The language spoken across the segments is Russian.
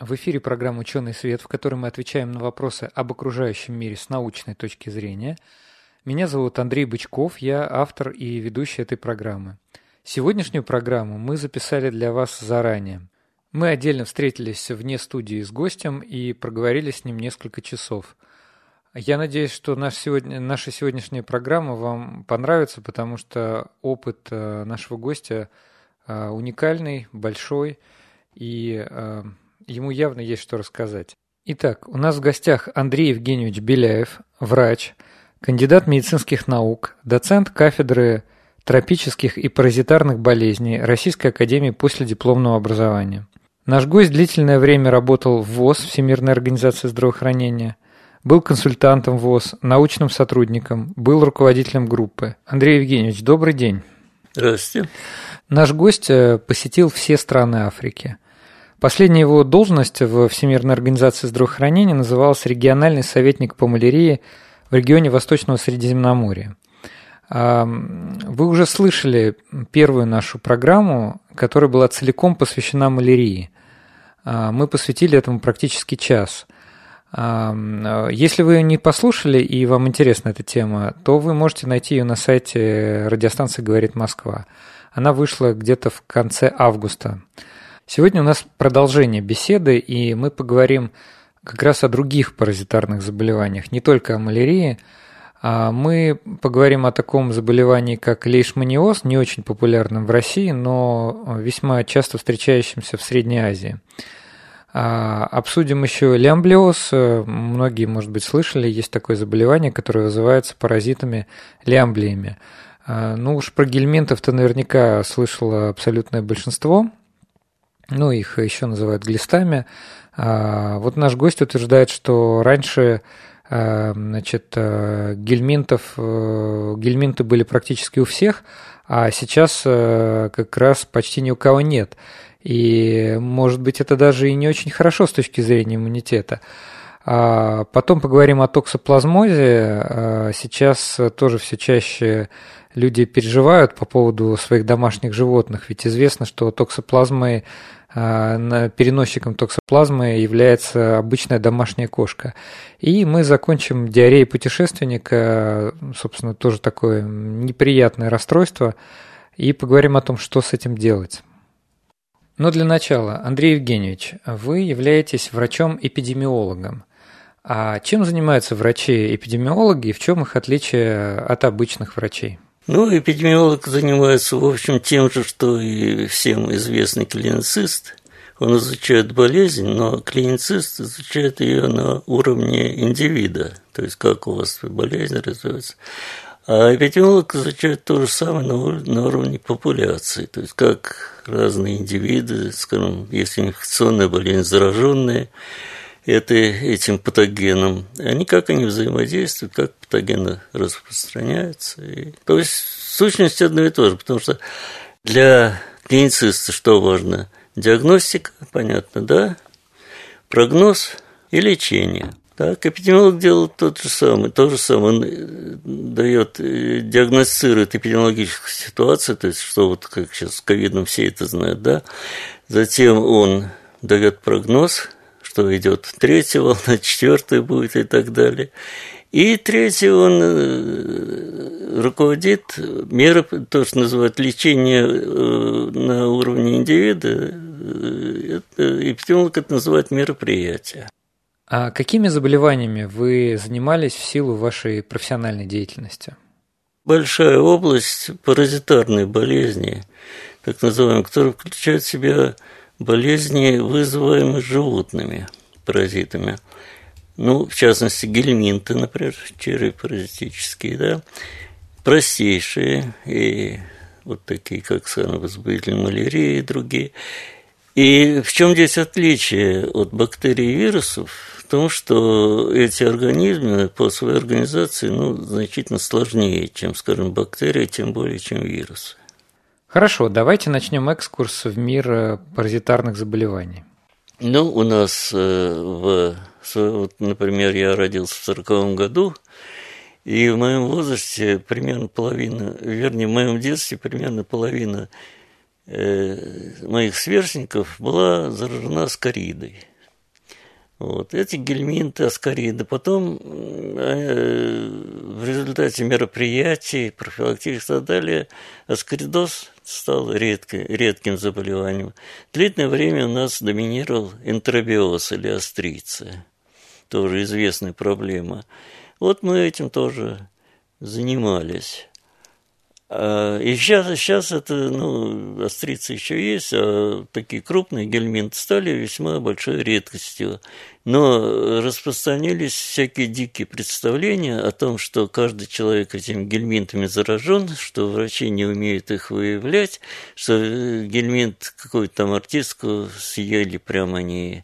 В эфире программа «Ученый свет», в которой мы отвечаем на вопросы об окружающем мире с научной точки зрения. Меня зовут Андрей Бычков, я автор и ведущий этой программы. Сегодняшнюю программу мы записали для вас заранее. Мы отдельно встретились вне студии с гостем и проговорили с ним несколько часов. Я надеюсь, что наш сегодня, наша сегодняшняя программа вам понравится, потому что опыт э, нашего гостя э, уникальный, большой, и э, ему явно есть что рассказать. Итак, у нас в гостях Андрей Евгеньевич Беляев, врач, кандидат медицинских наук, доцент кафедры тропических и паразитарных болезней Российской Академии Последипломного образования. Наш гость длительное время работал в ВОЗ, Всемирной организации здравоохранения, был консультантом ВОЗ, научным сотрудником, был руководителем группы. Андрей Евгеньевич, добрый день. Здравствуйте. Наш гость э, посетил все страны Африки. Последняя его должность в Всемирной организации здравоохранения называлась региональный советник по малярии в регионе Восточного Средиземноморья. Вы уже слышали первую нашу программу, которая была целиком посвящена малярии. А, мы посвятили этому практически час. Если вы не послушали и вам интересна эта тема, то вы можете найти ее на сайте радиостанции «Говорит Москва». Она вышла где-то в конце августа. Сегодня у нас продолжение беседы, и мы поговорим как раз о других паразитарных заболеваниях, не только о малярии, а мы поговорим о таком заболевании, как лейшманиоз, не очень популярном в России, но весьма часто встречающемся в Средней Азии. А, обсудим еще лямблиоз. Многие, может быть, слышали, есть такое заболевание, которое вызывается паразитами лямблиями. А, ну уж про гельминтов-то наверняка слышало абсолютное большинство. Ну, их еще называют глистами. А, вот наш гость утверждает, что раньше Э, значит, э, гельминтов, э, гельминты были практически у всех, а сейчас как раз почти ни у кого нет. И, может быть, это даже и не очень хорошо с точки зрения иммунитета. А потом поговорим о токсоплазмозе. Сейчас тоже все чаще люди переживают по поводу своих домашних животных, ведь известно, что токсоплазмой а, переносчиком токсоплазмы является обычная домашняя кошка. И мы закончим диареей путешественника, собственно, тоже такое неприятное расстройство, и поговорим о том, что с этим делать. Но для начала, Андрей Евгеньевич, вы являетесь врачом-эпидемиологом. А чем занимаются врачи-эпидемиологи и в чем их отличие от обычных врачей? Ну, эпидемиолог занимается, в общем, тем же, что и всем известный клиницист. Он изучает болезнь, но клиницист изучает ее на уровне индивида, то есть как у вас болезнь развивается. А эпидемиолог изучает то же самое на уровне популяции, то есть как разные индивиды, скажем, если инфекционная болезнь, зараженные, это, этим патогеном, они как они взаимодействуют, как патогены распространяются. И, то есть, в сущности, одно и то же, потому что для клинициста что важно? Диагностика, понятно, да? Прогноз и лечение. Так, эпидемиолог делает тот же самый, то же самое. Он э, дает, э, диагностирует эпидемиологическую ситуацию, то есть, что вот как сейчас с ковидом все это знают, да. Затем он дает прогноз, что идет третья волна, четвертая будет и так далее. И третий, он э, руководит меры, то, что называют лечение э, на уровне индивида, э, эпидемиолог это называет мероприятие. А какими заболеваниями вы занимались в силу вашей профессиональной деятельности? Большая область паразитарной болезни, так называемой, которая включает в себя болезни, вызываемые животными паразитами. Ну, в частности, гельминты, например, черепаразитические, да, простейшие и вот такие, как самовозбудитель малярии и другие. И в чем здесь отличие от бактерий и вирусов? В том, что эти организмы по своей организации ну, значительно сложнее, чем, скажем, бактерии, тем более, чем вирусы. Хорошо, давайте начнем экскурс в мир э, паразитарных заболеваний. Ну, у нас, э, в, вот, например, я родился в 1940 году, и в моем возрасте примерно половина, вернее, в моем детстве примерно половина э, моих сверстников была заражена скоридой. Вот. Эти гельминты, аскариды. Потом э, в результате мероприятий, профилактики и так далее, аскаридоз стал редко, редким заболеванием. Длительное время у нас доминировал энтеробиоз или остриция. Тоже известная проблема. Вот мы этим тоже занимались. А, и сейчас, сейчас это, ну, острицы еще есть, а такие крупные гельминты стали весьма большой редкостью. Но распространились всякие дикие представления о том, что каждый человек этими гельминтами заражен, что врачи не умеют их выявлять, что гельминт какую-то там артистку съели прямо они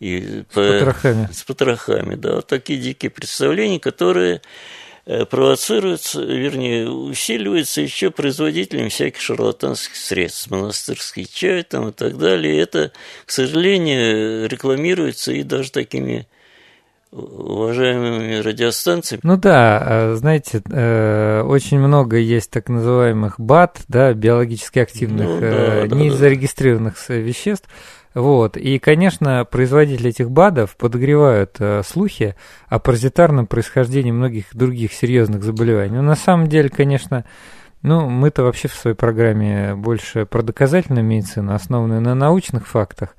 и с по, потрохами. С потрохами, да. Вот такие дикие представления, которые Э, провоцируется, вернее, усиливается еще производителем всяких шарлатанских средств, монастырский чай там и так далее. Это, к сожалению, рекламируется и даже такими уважаемыми радиостанциями. Ну да, а, знаете, э, очень много есть так называемых БАТ, да, биологически активных, ну, да, э, да, незарегистрированных да. веществ, вот. И, конечно, производители этих БАДов подогревают э, слухи о паразитарном происхождении многих других серьезных заболеваний. Но на самом деле, конечно, ну, мы-то вообще в своей программе больше про доказательную медицину, основанную на научных фактах.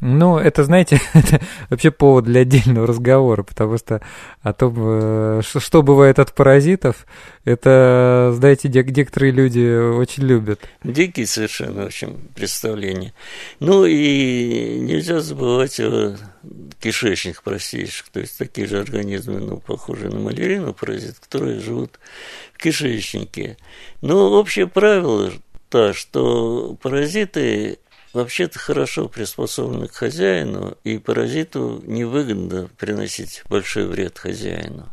Ну, это, знаете, это вообще повод для отдельного разговора, потому что о том, э, что бывает от паразитов, это, знаете, некоторые люди очень любят. Дикие совершенно, в общем, представления. Ну, и нельзя забывать о кишечных простейших, то есть такие же организмы, ну, похожие на малярину, паразит, которые живут в кишечнике. Но общее правило то, что паразиты вообще-то хорошо приспособлены к хозяину, и паразиту невыгодно приносить большой вред хозяину.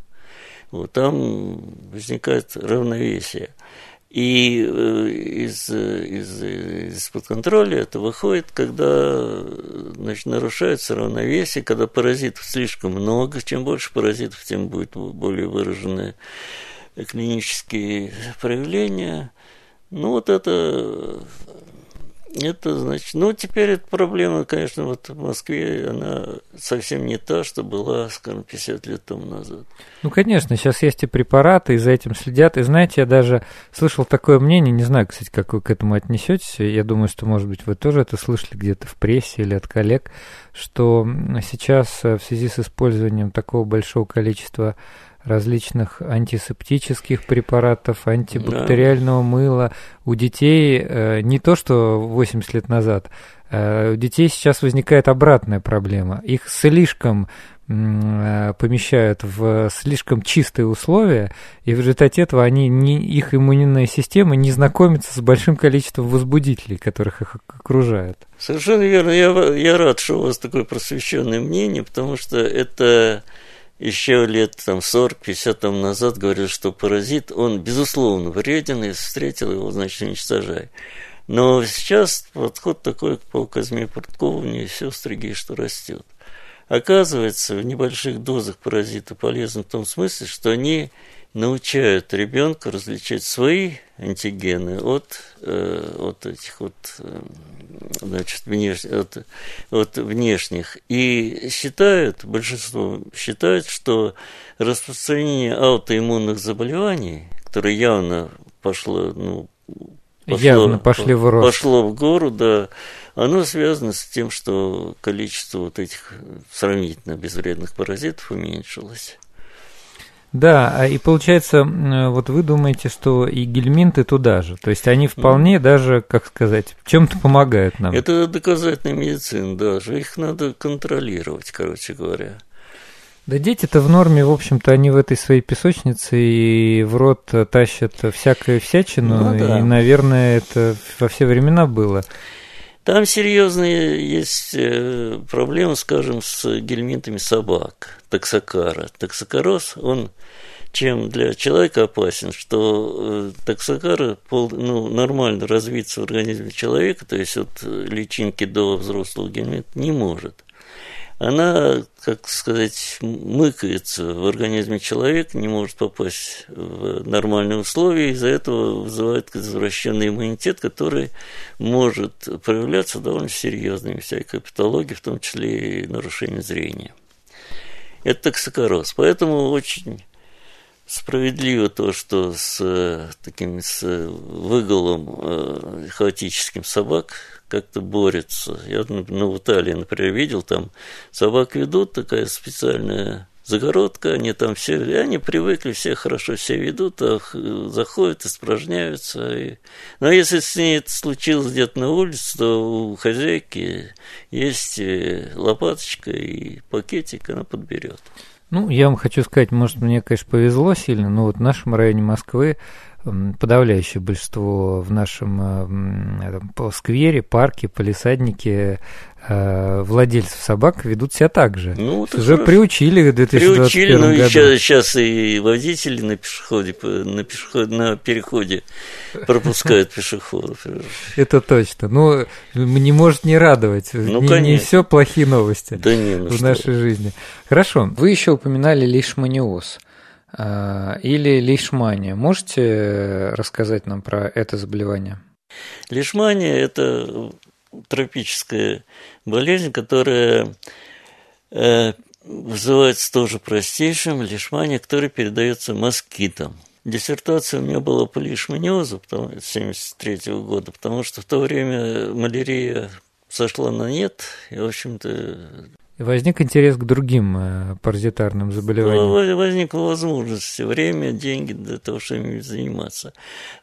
Вот там возникает равновесие. И э, из, из, из-под контроля это выходит, когда значит, нарушается равновесие, когда паразитов слишком много. Чем больше паразитов, тем будет более выраженные клинические проявления. Ну, вот это это значит, ну теперь эта проблема, конечно, вот в Москве, она совсем не та, что была, скажем, 50 лет тому назад. Ну, конечно, сейчас есть и препараты, и за этим следят. И знаете, я даже слышал такое мнение, не знаю, кстати, как вы к этому отнесетесь. Я думаю, что, может быть, вы тоже это слышали где-то в прессе или от коллег, что сейчас в связи с использованием такого большого количества различных антисептических препаратов, антибактериального да. мыла. У детей э, не то, что 80 лет назад, э, у детей сейчас возникает обратная проблема. Их слишком э, помещают в слишком чистые условия, и в результате этого они не, их иммунная система не знакомится с большим количеством возбудителей, которых их окружают. Совершенно верно. Я, я рад, что у вас такое просвещенное мнение, потому что это еще лет там 40-50 тому назад говорил, что паразит, он безусловно вреден, и встретил его, значит, уничтожай. Но сейчас подход такой по Казьме Порткову, мне сестры гей, что растет. Оказывается, в небольших дозах паразиты полезны в том смысле, что они научают ребенка различать свои антигены от, э, от этих вот, э, значит, внеш, от, от внешних. И считают, большинство считают, что распространение аутоиммунных заболеваний, которое явно пошло, ну, пошло, явно пошли в рост. пошло в гору, да, оно связано с тем, что количество вот этих сравнительно безвредных паразитов уменьшилось. Да, а и получается, вот вы думаете, что и гельминты туда же, то есть они вполне даже, как сказать, чем-то помогают нам. Это доказательная медицина даже, их надо контролировать, короче говоря. Да дети-то в норме, в общем-то, они в этой своей песочнице и в рот тащат всякую всячину, ну, да. и, наверное, это во все времена было. Там серьезные есть э, проблемы, скажем, с гельминтами собак, таксокара. Таксокароз, он чем для человека опасен, что э, таксокара пол, ну, нормально развиться в организме человека, то есть от личинки до взрослого гельминта не может она, как сказать, мыкается в организме человека, не может попасть в нормальные условия, из-за этого вызывает извращенный иммунитет, который может проявляться довольно серьезными всякой патологией, в том числе и нарушение зрения. Это токсикороз. Поэтому очень справедливо то, что с таким с выголом э, хаотическим собак как-то борются. Я ну, в Италии, например, видел, там собак ведут, такая специальная загородка, они там все, и они привыкли, все хорошо себя ведут, а заходят, испражняются. И... Но если с ней это случилось где-то на улице, то у хозяйки есть э, лопаточка и пакетик, она подберет. Ну, я вам хочу сказать, может, мне, конечно, повезло сильно, но вот в нашем районе Москвы подавляющее большинство в нашем э, сквере, парке, полисаднике э, владельцев собак ведут себя так же. Ну, Уже хорошо. приучили в 2021 приучили, ну, году. Сейчас, сейчас и водители на пешеходе, на, пешеход, на переходе пропускают пешеходов. Это точно. Ну, не может не радовать. Ну, не, не все плохие новости да не, ну в нашей жизни. Хорошо. Вы еще упоминали лишманиоз. А, или лишмания. Можете рассказать нам про это заболевание? Лишмания – это тропическая болезнь, которая э, вызывается тоже простейшим лишмания, которая передается москитам. Диссертация у меня была по лишманиозу 1973 года, потому что в то время малярия сошла на нет, и, в общем-то, Возник интерес к другим э, паразитарным заболеваниям? Ну, возникла возможность, время, деньги для того, чтобы заниматься.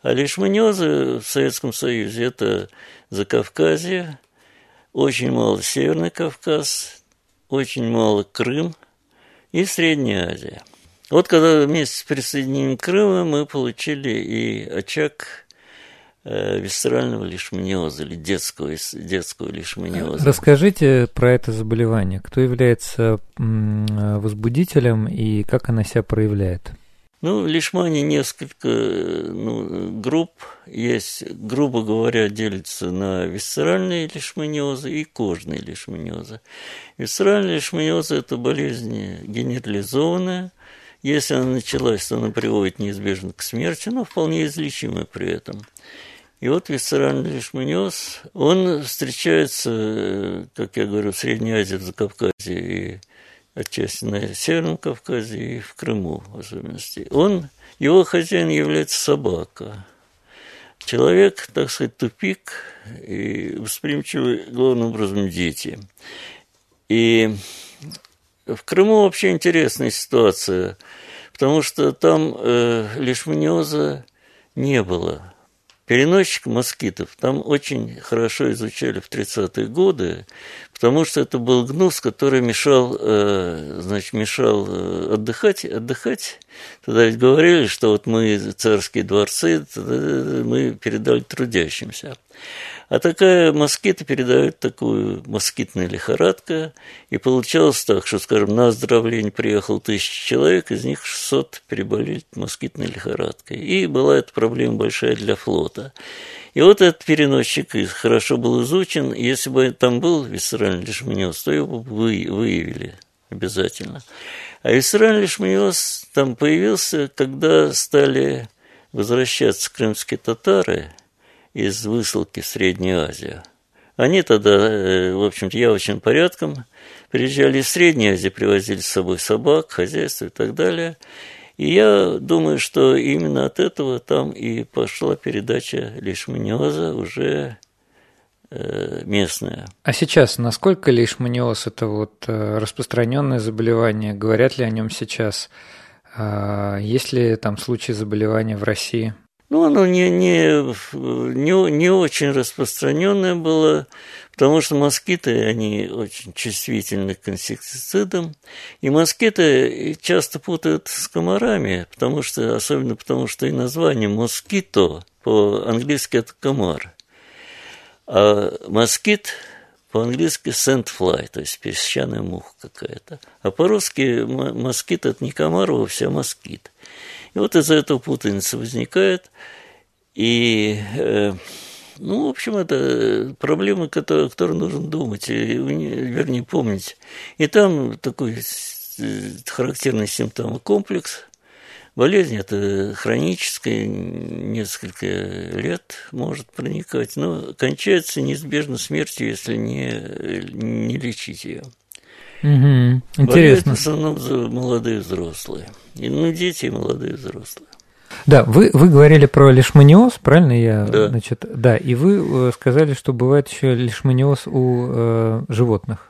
А лишманиозы в Советском Союзе – это Закавказье, очень мало Северный Кавказ, очень мало Крым и Средняя Азия. Вот когда вместе с присоединением Крыма мы получили и очаг висцерального лишманиоза или детского, детского лишманиоза. Расскажите про это заболевание. Кто является возбудителем и как она себя проявляет? Ну, лишмания несколько ну, групп есть, грубо говоря, делится на висцеральные лишманиозы и кожные лишманиозы. Висцеральные лишманиозы – это болезнь генерализованная. Если она началась, то она приводит неизбежно к смерти, но вполне излечимая при этом – и вот висцеральный лишманиоз, он встречается, как я говорю, в Средней Азии, в Закавказье и отчасти на Северном Кавказе и в Крыму в особенности. Он, его хозяин является собака. Человек, так сказать, тупик и восприимчивый главным образом дети. И в Крыму вообще интересная ситуация, потому что там э, лишманиоза не было. Переносчик москитов там очень хорошо изучали в 30-е годы, потому что это был гнус, который мешал, э, значит, мешал э, отдыхать, отдыхать. Тогда ведь говорили, что вот мы царские дворцы, мы передали трудящимся. А такая москита передает такую москитная лихорадка, и получалось так, что, скажем, на оздоровление приехал тысяча человек, из них 600 переболели москитной лихорадкой. И была эта проблема большая для флота. И вот этот переносчик хорошо был изучен. Если бы там был висцеральный лишманиоз, то его бы выявили обязательно. А висцеральный лишманиоз там появился, когда стали возвращаться крымские татары – из высылки в Среднюю Азию. Они тогда, э, в общем-то, явочным порядком приезжали из Средней Азии, привозили с собой собак, хозяйство и так далее. И я думаю, что именно от этого там и пошла передача лишманиоза уже э, местная. А сейчас насколько лишманиоз – это вот э, распространенное заболевание? Говорят ли о нем сейчас? А, есть ли там случаи заболевания в России? Ну, оно не, не, не, не очень распространенное было, потому что москиты, они очень чувствительны к инсектицидам, и москиты часто путают с комарами, потому что, особенно потому что и название москито по-английски это комар. А москит по-английски sandfly, то есть песчаная муха какая-то. А по-русски москит – это не комар вовсе, а москит. И вот из-за этого путаница возникает. И, э, ну, в общем, это проблемы, которые, которые нужно думать, и, вернее, помнить. И там такой э, характерный симптом комплекс. Болезнь это хроническая, несколько лет может проникать, но кончается неизбежно смертью, если не, не лечить ее. Угу. Интересно. в основном молодые взрослые. И, ну, дети и молодые взрослые. Да, вы, вы говорили про лишманиоз, правильно я? Да. Значит, да, и вы э, сказали, что бывает еще лишманиоз у э, животных.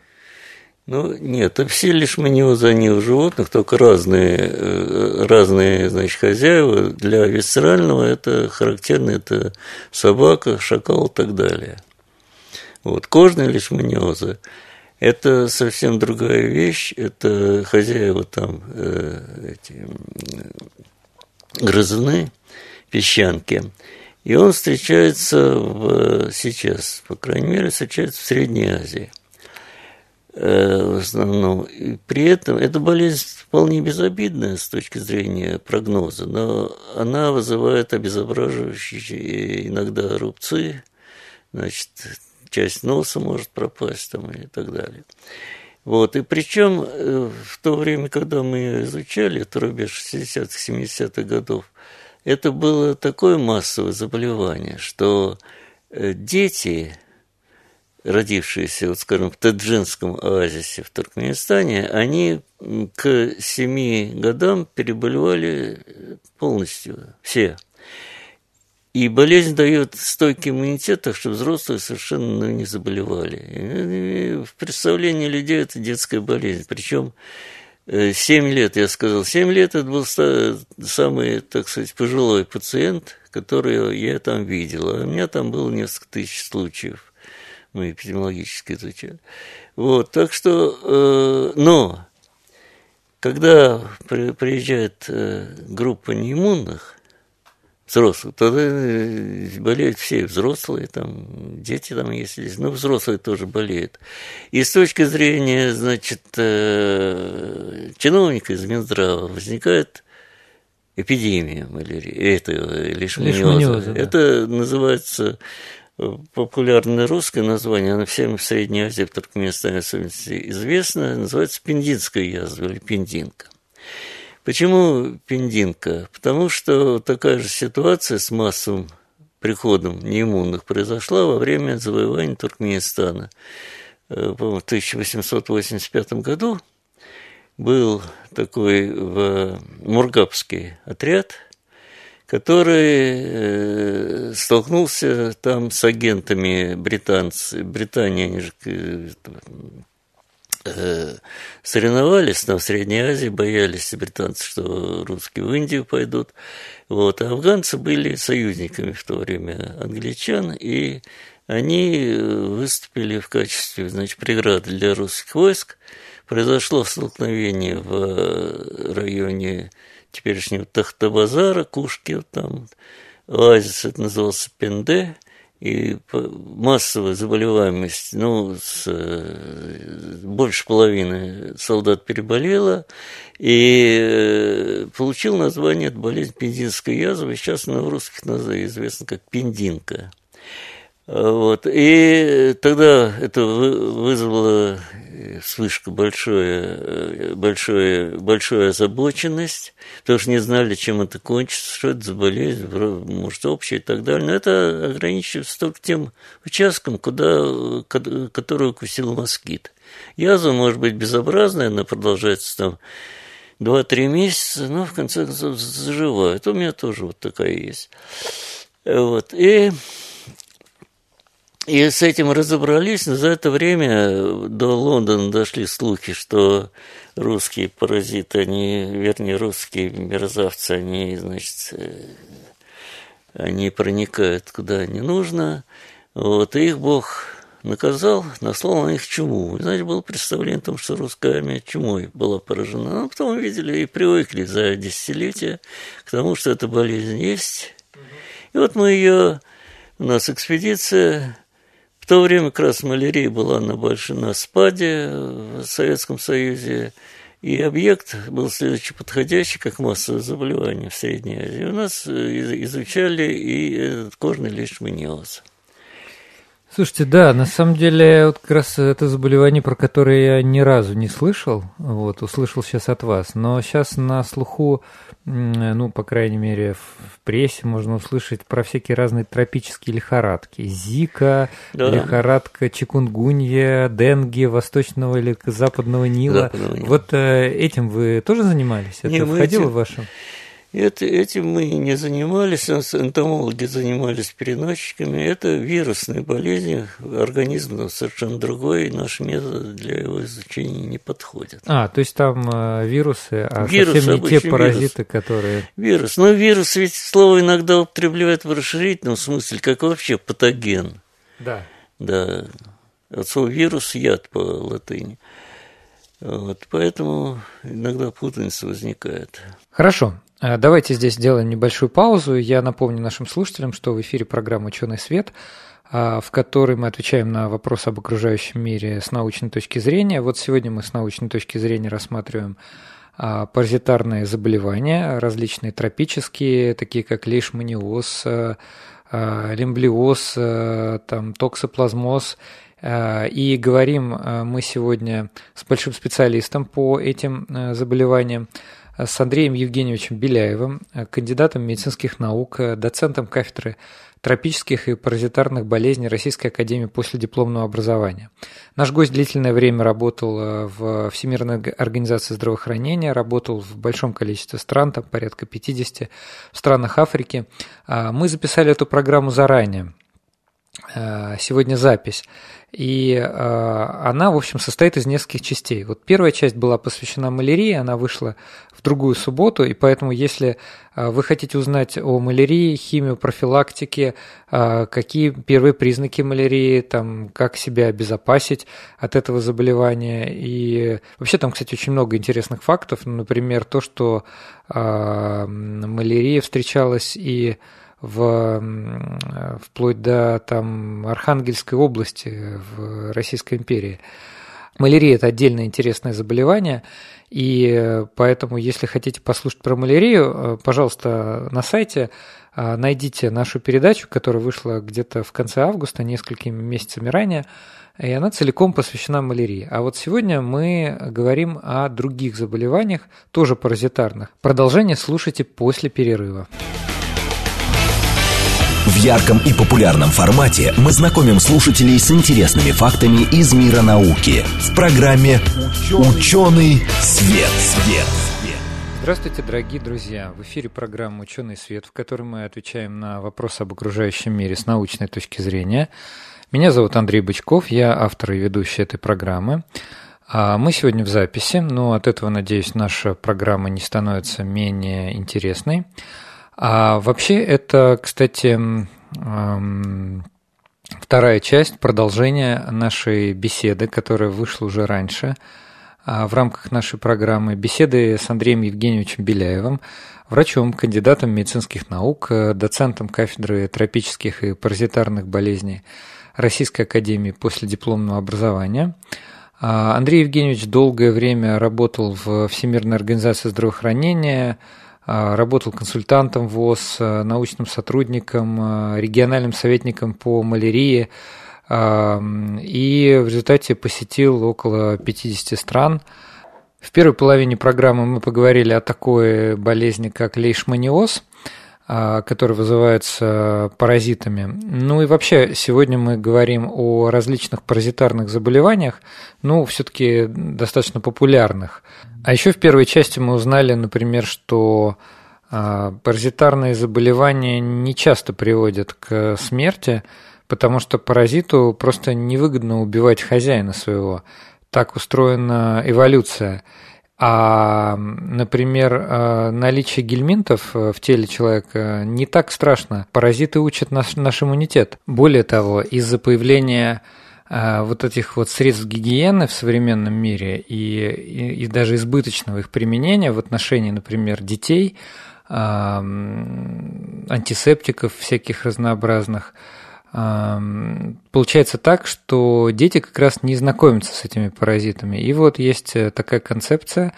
Ну, нет, все лишманиозы, они у животных, только разные, э, разные, значит, хозяева. Для висцерального это характерно, это собака, шакал и так далее. Вот, кожные лишманиозы – это совсем другая вещь, это хозяева там, э, эти, грызуны, песчанки. И он встречается в, сейчас, по крайней мере, встречается в Средней Азии э, в основном. И при этом эта болезнь вполне безобидная с точки зрения прогноза, но она вызывает обезображивающие иногда рубцы, значит, часть носа может пропасть там и так далее. Вот, и причем э, в то время, когда мы ее изучали, это рубеж 60-х, 70-х годов, это было такое массовое заболевание, что э, дети, родившиеся, вот скажем, в Таджинском оазисе в Туркменистане, они к семи годам переболевали полностью, все. И болезнь дает стойкий иммунитет, так что взрослые совершенно ну, не заболевали. И в представлении людей это детская болезнь. Причем 7 лет, я сказал, 7 лет это был самый, так сказать, пожилой пациент, который я там видел. А у меня там было несколько тысяч случаев. Мы эпидемиологически изучали. Вот, так что, э, но, когда приезжает э, группа неиммунных, взрослых, тогда э, болеют все, взрослые, там, дети там если ну, взрослые тоже болеют. И с точки зрения, значит, э, чиновника из Минздрава возникает эпидемия малярии, это лишманиоза. да. Это называется э, популярное русское название, оно всем в Средней Азии, в Туркменистане особенно известно, называется пендинская язва или пендинка. Почему пендинка? Потому что такая же ситуация с массовым приходом неиммунных произошла во время завоевания Туркменистана. Э, в 1885 году был такой в Мургапский отряд, который э, столкнулся там с агентами британцев. Британия, они же э, Э, соревновались там в Средней Азии, боялись британцы, что русские в Индию пойдут. Вот. А афганцы были союзниками в то время англичан, и они выступили в качестве значит, преграды для русских войск. Произошло столкновение в районе теперешнего Тахтабазара, Кушки, там оазис это назывался Пенде – и массовая заболеваемость, ну, с, больше половины солдат переболела, и э, получил название от болезнь пендинской язвы, сейчас она в русских известна как пендинка. Вот. И тогда это вызвало вспышку большое, большое, большую озабоченность, потому что не знали, чем это кончится, что это за болезнь, может, общая и так далее. Но это ограничивается только тем участком, куда, который укусил москит. Язва может быть безобразная, она продолжается там 2-3 месяца, но в конце концов заживает. У меня тоже вот такая есть. Вот. И и с этим разобрались, но за это время до Лондона дошли слухи, что русские паразиты, они, вернее, русские мерзавцы, они, значит, э, они проникают куда не нужно. Вот, и их Бог наказал, наслал на них чуму. Знаете, было представление о том, что русская армия чумой была поражена. Но потом видели и привыкли за десятилетия к тому, что эта болезнь есть. И вот мы ее, у нас экспедиция то время как раз малярия была на большом на спаде в Советском Союзе, и объект был следующий подходящий, как массовое заболевание в Средней Азии. У нас э, изучали и кожный лишманиоз. Слушайте, да, на самом деле вот как раз это заболевание, про которое я ни разу не слышал, вот, услышал сейчас от вас, но сейчас на слуху, ну, по крайней мере, в прессе можно услышать про всякие разные тропические лихорадки. Зика, да. лихорадка чикунгунья, денги, восточного или западного Нила. Западного Нила. Вот э, этим вы тоже занимались? Это не, входило этим... в вашу... Это, этим мы не занимались, энтомологи занимались переносчиками. Это вирусные болезни, организм совершенно другой, наш метод для его изучения не подходит. А, то есть там э, вирусы, а вирусы, совсем не те паразиты, вирус. которые... Вирус. Но вирус ведь слово иногда употребляют в расширительном смысле, как вообще патоген. Да. Да. От слова вирус – яд по латыни. Вот, поэтому иногда путаница возникает. Хорошо. А, давайте здесь сделаем небольшую паузу. Я напомню нашим слушателям, что в эфире программа «Ученый свет», а, в которой мы отвечаем на вопросы об окружающем мире с научной точки зрения. Вот сегодня мы с научной точки зрения рассматриваем а, паразитарные заболевания, различные тропические, такие как лейшманиоз, лимблиоз, там, токсоплазмоз. И говорим мы сегодня с большим специалистом по этим заболеваниям, с Андреем Евгеньевичем Беляевым, кандидатом медицинских наук, доцентом кафедры тропических и паразитарных болезней Российской Академии последипломного образования. Наш гость длительное время работал э, в Всемирной организации здравоохранения, работал в большом количестве стран, там порядка 50 в странах Африки. А, мы записали эту программу заранее. Э, сегодня запись. И э, она, в общем, состоит из нескольких частей. Вот первая часть была посвящена малярии, она вышла в другую субботу, и поэтому, если э, вы хотите узнать о малярии, химию, профилактике, какие первые признаки малярии, там, как себя обезопасить от этого заболевания, и вообще там, кстати, очень много интересных фактов, например, то, что малярия встречалась и в, вплоть до там, Архангельской области в Российской империи. Малярия – это отдельное интересное заболевание, и поэтому, если хотите послушать про малярию, э, пожалуйста, на сайте э, найдите нашу передачу, которая вышла где-то в конце августа, несколькими месяцами ранее, и она целиком посвящена малярии. А вот сегодня мы говорим о других заболеваниях, тоже паразитарных. Продолжение слушайте после перерыва. В ярком и популярном формате мы знакомим слушателей с интересными фактами из мира науки в программе «Ученый свет». свет. Здравствуйте, дорогие друзья! В эфире программа «Ученый свет», в которой мы отвечаем на вопросы об окружающем мире с научной точки зрения. Меня зовут Андрей Бычков, я автор и ведущий этой программы. А мы сегодня в записи, но от этого, надеюсь, наша программа не становится менее интересной. А вообще это, кстати, вторая часть продолжения нашей беседы, которая вышла уже раньше а, в рамках нашей программы беседы с Андреем Евгеньевичем Беляевым, врачом, кандидатом медицинских наук, доцентом кафедры тропических и паразитарных болезней Российской Академии последипломного образования. А, Андрей Евгеньевич долгое время работал в Всемирной организации здравоохранения, работал консультантом ВОЗ, а, научным сотрудником, а, региональным советником по малярии и в результате посетил около 50 стран. В первой половине программы мы поговорили о такой болезни, как лейшманиоз, который вызывается паразитами. Ну и вообще, сегодня мы говорим о различных паразитарных заболеваниях, ну, все-таки достаточно популярных. А еще в первой части мы узнали, например, что а, паразитарные заболевания не часто приводят к смерти, потому что паразиту просто невыгодно убивать хозяина своего. Так устроена эволюция. А, например, а, наличие гельминтов в теле человека не так страшно. Паразиты учат наш, наш иммунитет. Более того, из-за появления а, вот этих вот средств гигиены в современном мире и, и, и даже избыточного их применения в отношении, например, детей, антисептиков всяких разнообразных, получается так, что дети как раз не знакомятся с этими паразитами. И вот есть э, такая концепция,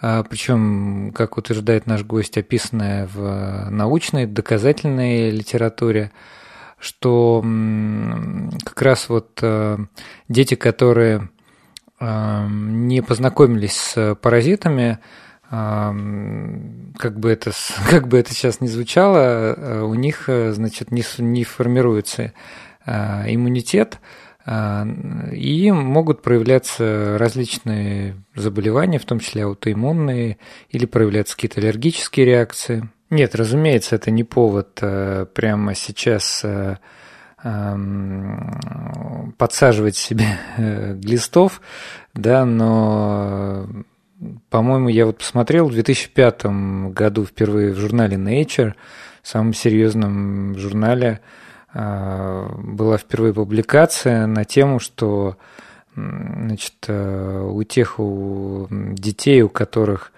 а, причем, как утверждает наш гость, описанная в научной, доказательной литературе, что как раз вот э, дети, которые не познакомились с паразитами, как бы это, как бы это сейчас не звучало, э, у них, э, значит, не, не формируется э, иммунитет, и могут проявляться различные заболевания, в том числе аутоиммунные, или проявляться какие-то аллергические реакции. Нет, разумеется, это не повод прямо сейчас подсаживать себе глистов, да, но по-моему, я вот посмотрел в 2005 году впервые в журнале Nature, самом серьезном журнале, а, была впервые публикация на тему, что значит, э, у тех у детей, у которых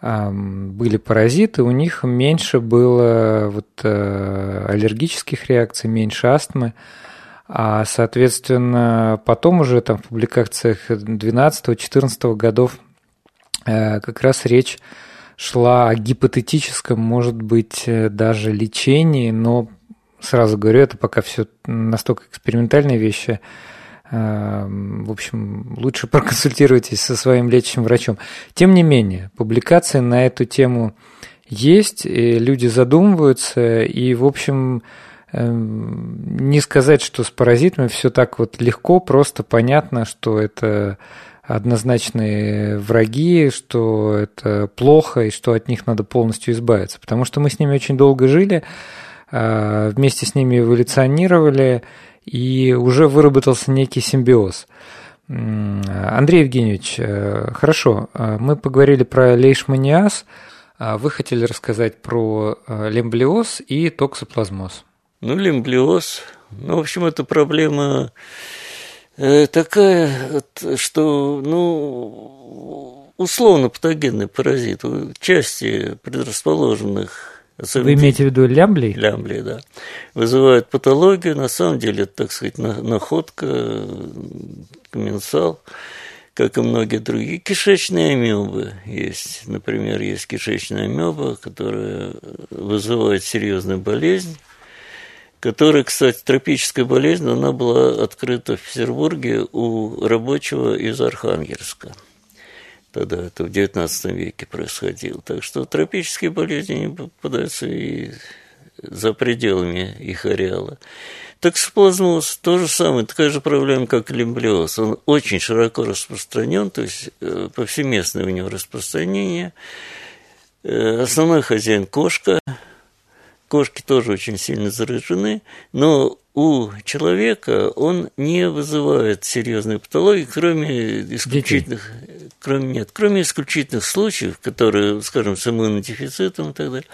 а, были паразиты, у них меньше было вот аллергических реакций, меньше астмы, а, соответственно, потом уже там в публикациях 12-14 годов как раз речь шла о гипотетическом, может быть, э, даже лечении, но сразу говорю, это пока все настолько экспериментальные вещи. Э, в общем, лучше проконсультируйтесь со своим лечащим врачом. Тем не менее, публикации на эту тему есть, и люди задумываются, и, в общем, не сказать, что с паразитами все так вот легко, просто понятно, что это однозначные враги, что это плохо и что от них надо полностью избавиться. Потому что мы с ними очень долго жили, а, вместе с ними эволюционировали, и уже выработался некий симбиоз. Андрей Евгеньевич, э, хорошо, э, мы поговорили про лейшманиаз, а вы хотели рассказать про э, лемблиоз и токсоплазмоз. Ну, лемблиоз, ну, в общем, это проблема такая, что, ну, условно патогенный паразит в части предрасположенных Вы имеете в виду лямбли? Лямбли, да. Вызывает патологию. На самом деле, это, так сказать, находка, комменсал, как и многие другие. Кишечные амебы есть. Например, есть кишечная амеба, которая вызывает серьезную болезнь которая, кстати, тропическая болезнь, она была открыта в Петербурге у рабочего из Архангельска. Тогда это в XIX веке происходило. Так что тропические болезни попадаются и за пределами их ареала. Токсоплазмоз – то же самое, такая же проблема, как лимблиоз. Он очень широко распространен, то есть э, повсеместное у него распространение. Э, основной хозяин – кошка – Кошки тоже очень сильно заражены, но у человека он не вызывает серьезной патологии, кроме исключительных, Детей. кроме нет, кроме исключительных случаев, которые, скажем, с иммунодефицитом и так далее.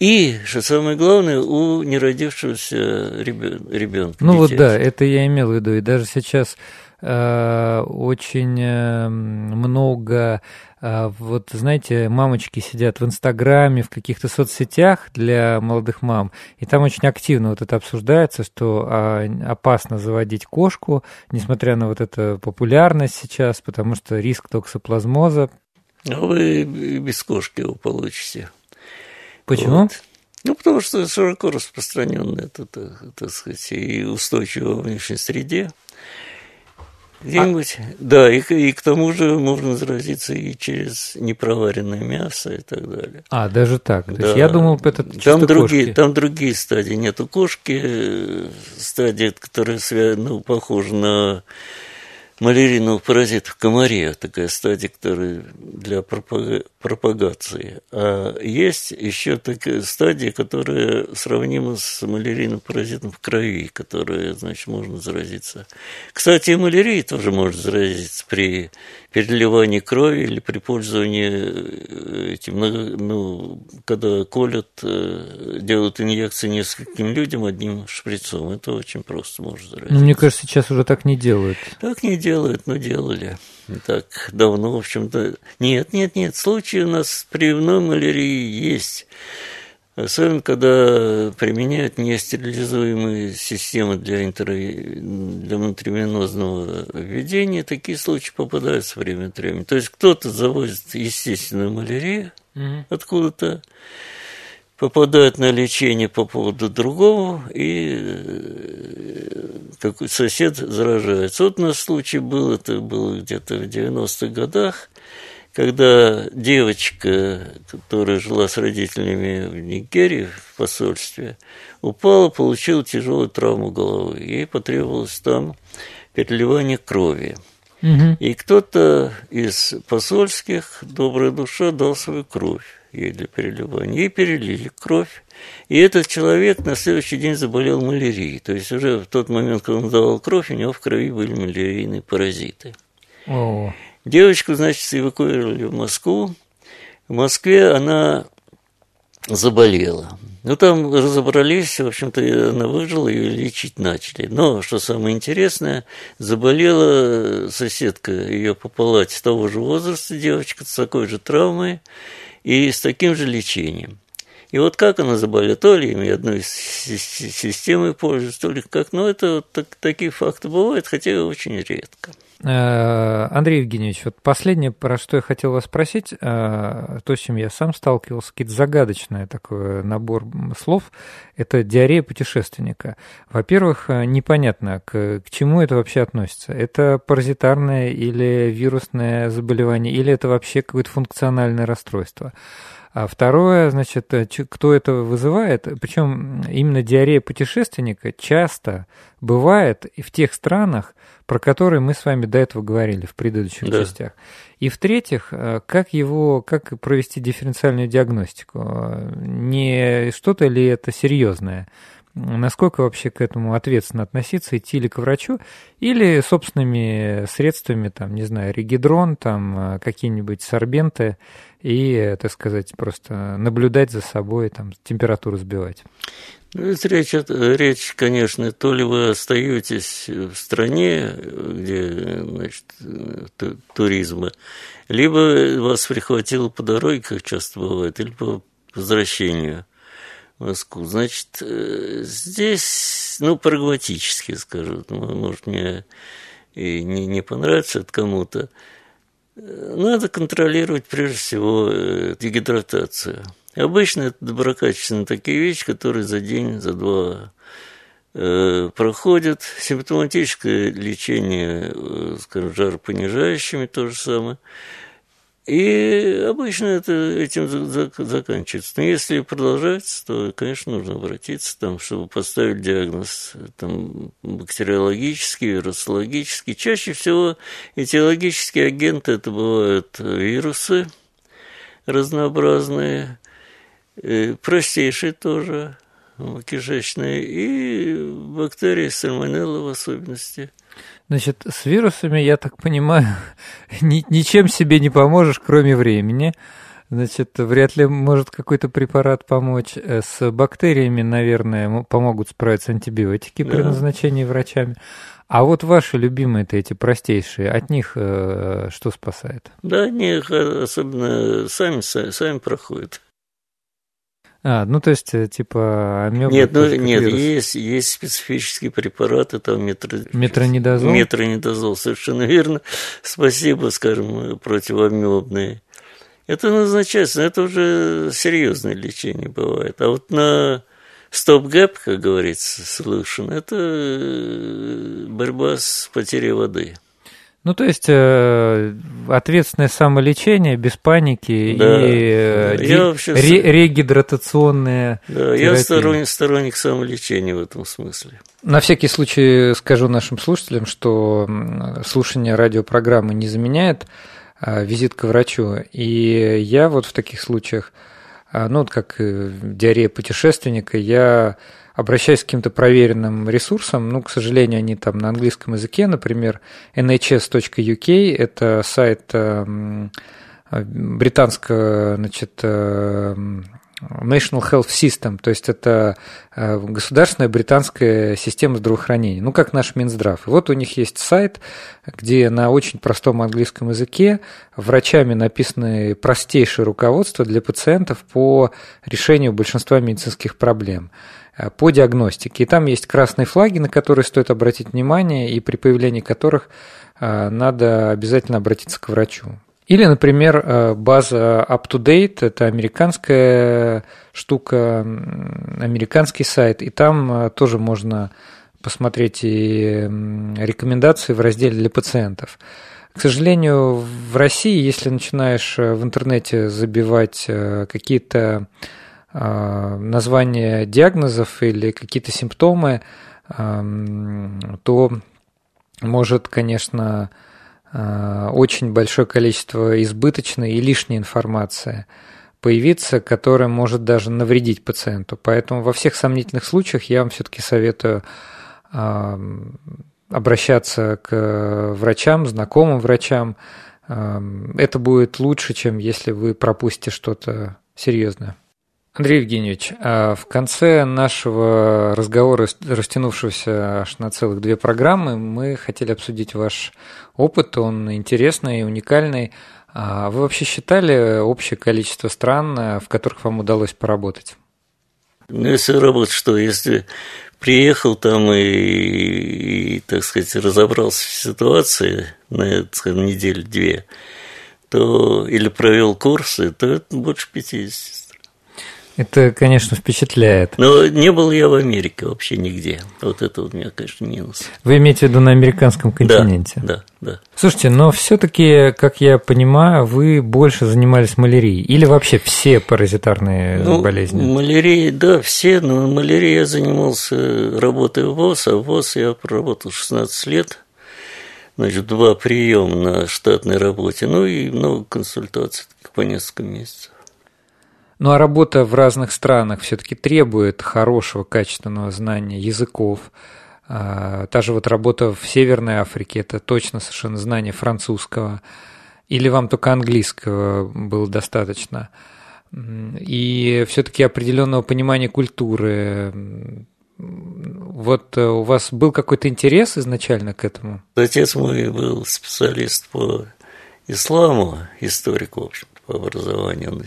И, что самое главное, у неродившегося ребенка. Ну детей. вот да, это я имел в виду. И даже сейчас э, очень э, много вот, знаете, мамочки сидят в Инстаграме, в каких-то соцсетях для молодых мам, и там очень активно вот это обсуждается, что а, опасно заводить кошку, несмотря на вот эту популярность сейчас, потому что риск токсоплазмоза. А вы без кошки его получите. Почему? Вот. Ну, потому что широко распространенное, это, так сказать, и устойчиво в внешней среде. Где-нибудь, а... да, и, и к тому же можно заразиться и через непроваренное мясо и так далее. А, даже так. То да. есть я думал, это там другие, кошки. там другие стадии. Нету кошки, э, стадия, которая ну, похожа на малярийного паразита в комаре, такая стадия, которая для пропагации. А есть еще такая стадия, которая сравнима с малярийным паразитом в крови, которая, значит, можно заразиться. Кстати, и малярия тоже может заразиться при переливании крови или при пользовании э, этим, ну, когда колят, э, делают инъекции нескольким людям одним шприцом. Это очень просто может заразиться. Ну, мне кажется, сейчас уже так не делают. Так не делают, но делали. Так давно, в общем-то. Нет, нет, нет, случаи у нас при пневмалярии есть. Особенно, когда применяют нестерилизуемые системы для, интер... для внутривенозного введения, такие случаи попадаются время от времени. То есть кто-то завозит естественную малярию угу. откуда-то, попадает на лечение по поводу другого, и э, какой сосед заражается. Вот у нас случай был, это было где-то в 90-х годах, когда девочка, которая жила с родителями в Нигерии, в посольстве, упала, получила тяжелую травму головы. Ей потребовалось там переливание крови. Угу. И кто-то из посольских, добрая душа, дал свою кровь ей для переливания. Ей перелили кровь. И этот человек на следующий день заболел малярией. То есть уже в тот момент, когда он давал кровь, у него в крови были малярийные паразиты. О. Девочку, значит, эвакуировали в Москву. В Москве она заболела. Ну, там разобрались, в общем-то, она выжила, ее лечить начали. Но, что самое интересное, заболела соседка ее по палате того же возраста, девочка с такой же травмой и с таким же лечением. И вот как она заболела, то ли ими одной системой пользуется, то ли как, ну, это вот так, такие факты бывают, хотя очень редко. Э, Андрей Евгеньевич, вот последнее, про что я хотел вас спросить, э, то, с чем я сам сталкивался, какие-то загадочный такой набор слов, это диарея путешественника. Во-первых, э, непонятно, к, к чему это вообще относится. Это паразитарное или вирусное заболевание, или это вообще какое-то функциональное расстройство. А второе, значит, кто это вызывает, причем именно диарея путешественника часто бывает и в тех странах, про которые мы с вами до этого говорили в предыдущих да. частях. И в-третьих, э, как его, как провести дифференциальную диагностику? Не что-то ли это серьезное? Насколько вообще к этому ответственно относиться, идти ли к врачу, или собственными средствами, там, не знаю, регидрон, там, э, какие-нибудь сорбенты, и, так сказать, просто наблюдать за собой, там, температуру сбивать? Ну, здесь речь, речь, конечно, то ли вы остаетесь в стране, где значит, туризма, либо вас прихватило по дороге, как часто бывает, или по возвращению Москву. Значит, э, здесь, ну, прагматически скажу, может, мне и не, не понравится от кому-то, надо контролировать прежде всего э, дегидратацию. Обычно это доброкачественные такие вещи, которые за день, за два э, проходят. Симптоматическое лечение, э, скажем, жаропонижающими то же самое. И обычно это этим заканчивается. Но если продолжается, то, конечно, нужно обратиться, там, чтобы поставить диагноз там, бактериологический, вирусологический. Чаще всего этиологические агенты – это бывают вирусы разнообразные, простейшие тоже, кишечные, и бактерии сальмонеллы в особенности – Значит, с вирусами, я так понимаю, ни, ничем себе не поможешь, кроме времени. Значит, вряд ли может какой-то препарат помочь. Э, с бактериями, наверное, помогут справиться антибиотики при назначении врачами. А вот ваши любимые-то эти простейшие, от них э, что спасает? Да, они особенно сами, сами проходят. А, ну то есть, э, типа. Нет, ну, нет, есть, есть специфические препараты, там метро... метронидозол. Метронидозол, совершенно верно. Спасибо, скажем, противоамебные. Это назначается, это уже серьезное лечение бывает. А вот на стоп-гэп, как говорится, solution, это э, борьба с потерей воды. Ну, то есть э, ответственное самолечение без паники да. и э, я вообще... ре- регидратационные. Да, терапии. я сторонник, сторонник самолечения в этом смысле. На всякий случай скажу нашим слушателям, что слушание радиопрограммы не заменяет э, визит к врачу. И я вот в таких случаях, э, ну, вот как диарея путешественника, я обращаясь к каким-то проверенным ресурсам, ну, к сожалению, они там на английском языке, например, nhs.uk, это сайт эм, британского, значит, эм, National Health System, то есть это э, государственная британская система здравоохранения, ну как наш Минздрав. И вот у них есть сайт, где на очень простом английском языке врачами написаны простейшие руководства для пациентов по решению большинства медицинских проблем по диагностике. И там есть красные флаги, на которые стоит обратить внимание, и при появлении которых э, надо обязательно обратиться к врачу. Или, например, э, база UpToDate – это американская штука, американский сайт, и там э, тоже можно посмотреть и рекомендации в разделе для пациентов. К сожалению, в России, если начинаешь э, в интернете забивать какие-то названия диагнозов или какие-то симптомы, то может, конечно, Э, очень большое количество избыточной и лишней информации появиться, которая может даже навредить пациенту. Поэтому во всех сомнительных случаях я вам все-таки советую э, обращаться к врачам, знакомым врачам. Э, это будет лучше, чем если вы пропустите что-то серьезное. Андрей Евгеньевич, а в конце нашего разговора, растянувшегося аж на целых две программы, мы хотели обсудить ваш опыт, он интересный, уникальный. А вы вообще считали общее количество стран, в которых вам удалось поработать? Ну, если работать, что если приехал там и, и, так сказать, разобрался в ситуации на, неделю-две, то или провел курсы, то это больше 50 это, конечно, впечатляет. Но не был я в Америке вообще нигде. Вот это у меня, конечно, минус. Вы имеете в виду на американском континенте? Да, да. да. Слушайте, но все-таки, как я понимаю, вы больше занимались малярией или вообще все паразитарные ну, болезни? Малярией, да, все, но малярией я занимался работой в ВОЗ, а в ВОЗ я проработал 16 лет. Значит, два приема на штатной работе, ну и много консультаций по несколько месяцев. Ну а работа в разных странах все-таки требует хорошего, качественного знания языков. А, та же вот работа в Северной Африке – это точно совершенно знание французского. Или вам только английского было достаточно? И все-таки определенного понимания культуры. Вот э, у вас был какой-то интерес изначально к этому? Отец мой был специалист по исламу, историк, в общем по образованию. Он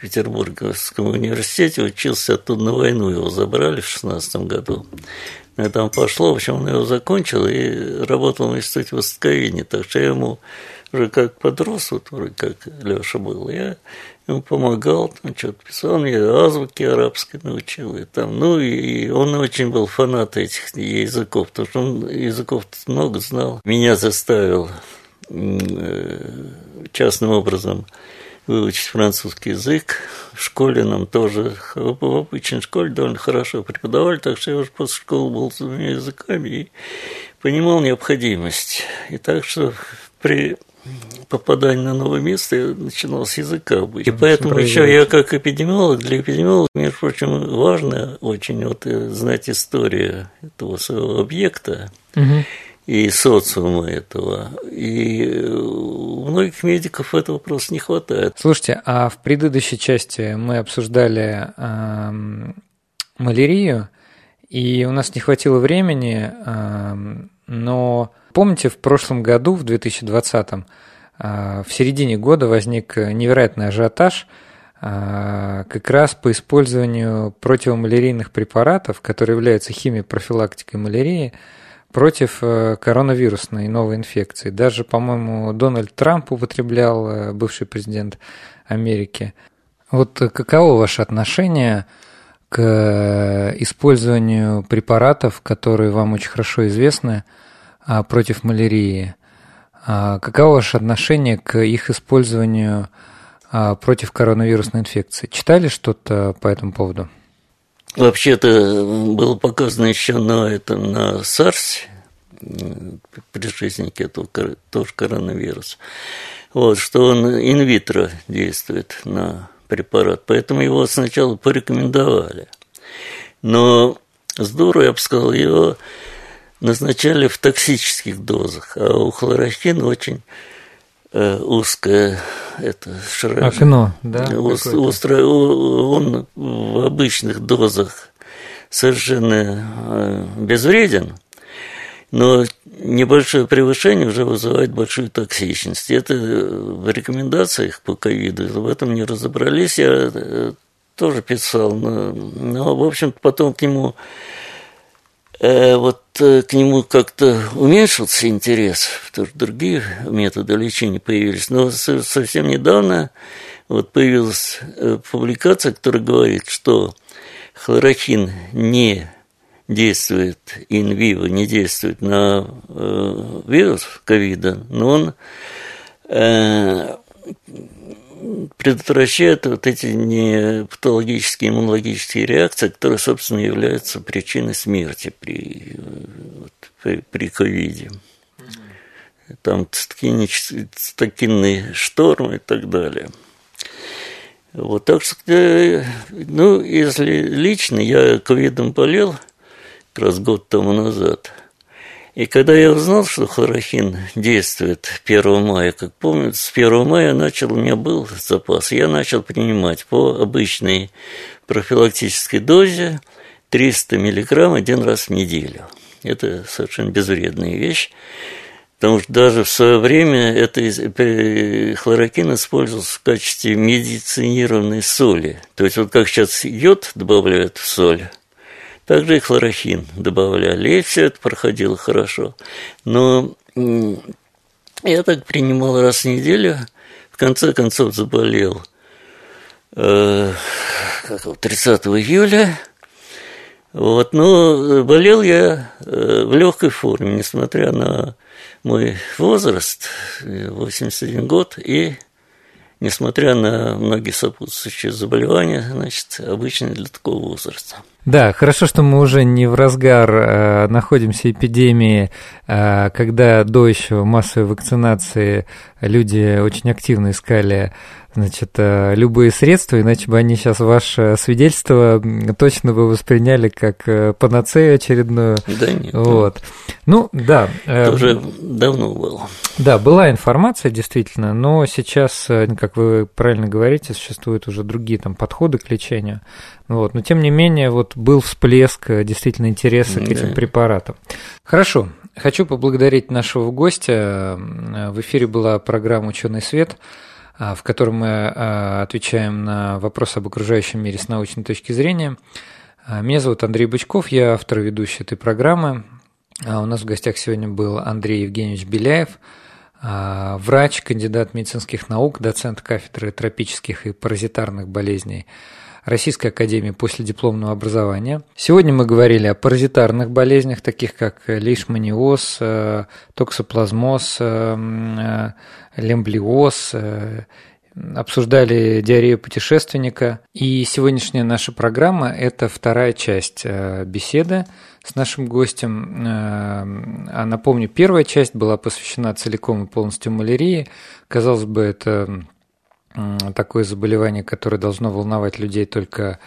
Петербургском университете учился, оттуда на войну его забрали в 16 году. И там пошло, в общем, он его закончил и работал в институте востоковедения. Так что я ему уже как подрос, вот вроде как Леша был, я ему помогал, там что-то писал, он мне азбуки арабской научил, и там, ну, и он очень был фанат этих языков, потому что он языков много знал. Меня заставил э, частным образом выучить французский язык. В школе нам тоже, в обычной школе довольно хорошо преподавали, так что я уже после школы был с двумя языками и понимал необходимость. И так что при попадании на новое место я начинал с языка быть. И поэтому еще я как эпидемиолог, для эпидемиолога, между прочим, важно очень вот э, знать историю этого своего объекта. Угу и социума этого. И у многих медиков этого просто не хватает. Слушайте, а в предыдущей части мы обсуждали э, малярию, и у нас не хватило времени, э, но помните, в прошлом году, в 2020, э, в середине года возник невероятный ажиотаж э, как раз по использованию противомалярийных препаратов, которые являются химией профилактикой малярии, против э, коронавирусной новой инфекции. Даже, по-моему, Дональд Трамп употреблял, э, бывший президент Америки. Вот каково ваше отношение к э, использованию препаратов, которые вам очень хорошо известны, а, против малярии? А, каково ваше отношение к их использованию а, против коронавирусной инфекции? Читали что-то по этому поводу? Вообще-то было показано еще на этом на SARS, предшественнике этого тоже коронавируса, вот, что он инвитро действует на препарат. Поэтому его сначала порекомендовали. Но здорово, я бы сказал, его назначали в токсических дозах, а у хлорохина очень узкое это шрам. Окно, да? Ус, острое, он в обычных дозах совершенно э, безвреден, но небольшое превышение уже вызывает большую токсичность. Это в рекомендациях по ковиду, в этом не разобрались. Я э, тоже писал, но, но в общем потом к нему э, вот э, к нему как-то уменьшился интерес, потому что другие методы лечения появились. Но совсем недавно вот появилась э, публикация, которая говорит, что хлорохин не действует инвиво, не действует на э, вирус ковида, но он э, предотвращает вот эти не патологические иммунологические реакции, которые, собственно, являются причиной смерти при, вот, при, при ковиде. Там цитокинный шторм и так далее. Вот, так что, э, ну, если лично, я ковидом болел как раз год тому назад – и когда я узнал, что хлорохин действует 1 мая, как помню, с 1 мая начал, у меня был запас, я начал принимать по обычной профилактической дозе 300 миллиграмм один раз в неделю. Это совершенно безвредная вещь. Потому что даже в свое время это хлорокин использовался в качестве медицинированной соли. То есть вот как сейчас йод добавляют в соль, также и хлорохин добавляли, и все это проходило хорошо. Но я так принимал раз в неделю, в конце концов заболел э, 30 июля. Вот, но болел я э, в легкой форме, несмотря на мой возраст, 81 год, и несмотря на многие сопутствующие заболевания, значит, обычно для такого возраста. Да, хорошо, что мы уже не в разгар э, находимся эпидемии, э, когда до еще массовой вакцинации люди очень активно искали значит, э, любые средства, иначе бы они сейчас ваше свидетельство точно бы восприняли как э, панацею очередную. Да нет. Вот. Ну, да. Э, Это уже давно было. Да, была информация, действительно, но сейчас, как вы правильно говорите, существуют уже другие там подходы к лечению. Вот. Но, тем не менее, вот был всплеск действительно интереса к этим препаратам. Хорошо. Хочу поблагодарить нашего гостя. В эфире была программа «Ученый свет». А, в котором мы а, отвечаем на вопросы об окружающем мире с научной точки зрения. А, меня зовут Андрей Бычков, я автор и ведущий этой программы. У нас в гостях сегодня был Андрей Евгеньевич Беляев, врач, кандидат медицинских наук, доцент кафедры тропических и паразитарных болезней Российской Академии последипломного образования. Сегодня мы говорили о паразитарных болезнях, таких как лейшманиоз, токсоплазмоз, лемблиоз, э, обсуждали диарею путешественника. И сегодняшняя наша программа – это вторая часть э, беседы с нашим гостем. Э, а напомню, первая часть была посвящена целиком и полностью малярии. Казалось бы, это такое заболевание, которое должно волновать людей только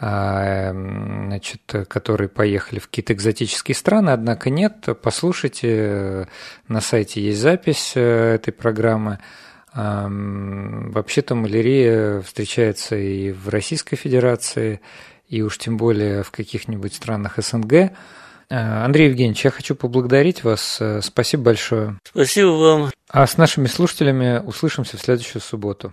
значит, которые поехали в какие-то экзотические страны, однако нет. Послушайте, на сайте есть запись э, этой программы. Вообще-то малярия встречается и в Российской Федерации, и уж тем более в каких-нибудь странах СНГ. Э, Андрей Евгеньевич, я хочу поблагодарить вас. Э, спасибо большое. Спасибо вам. А с нашими слушателями услышимся в следующую субботу.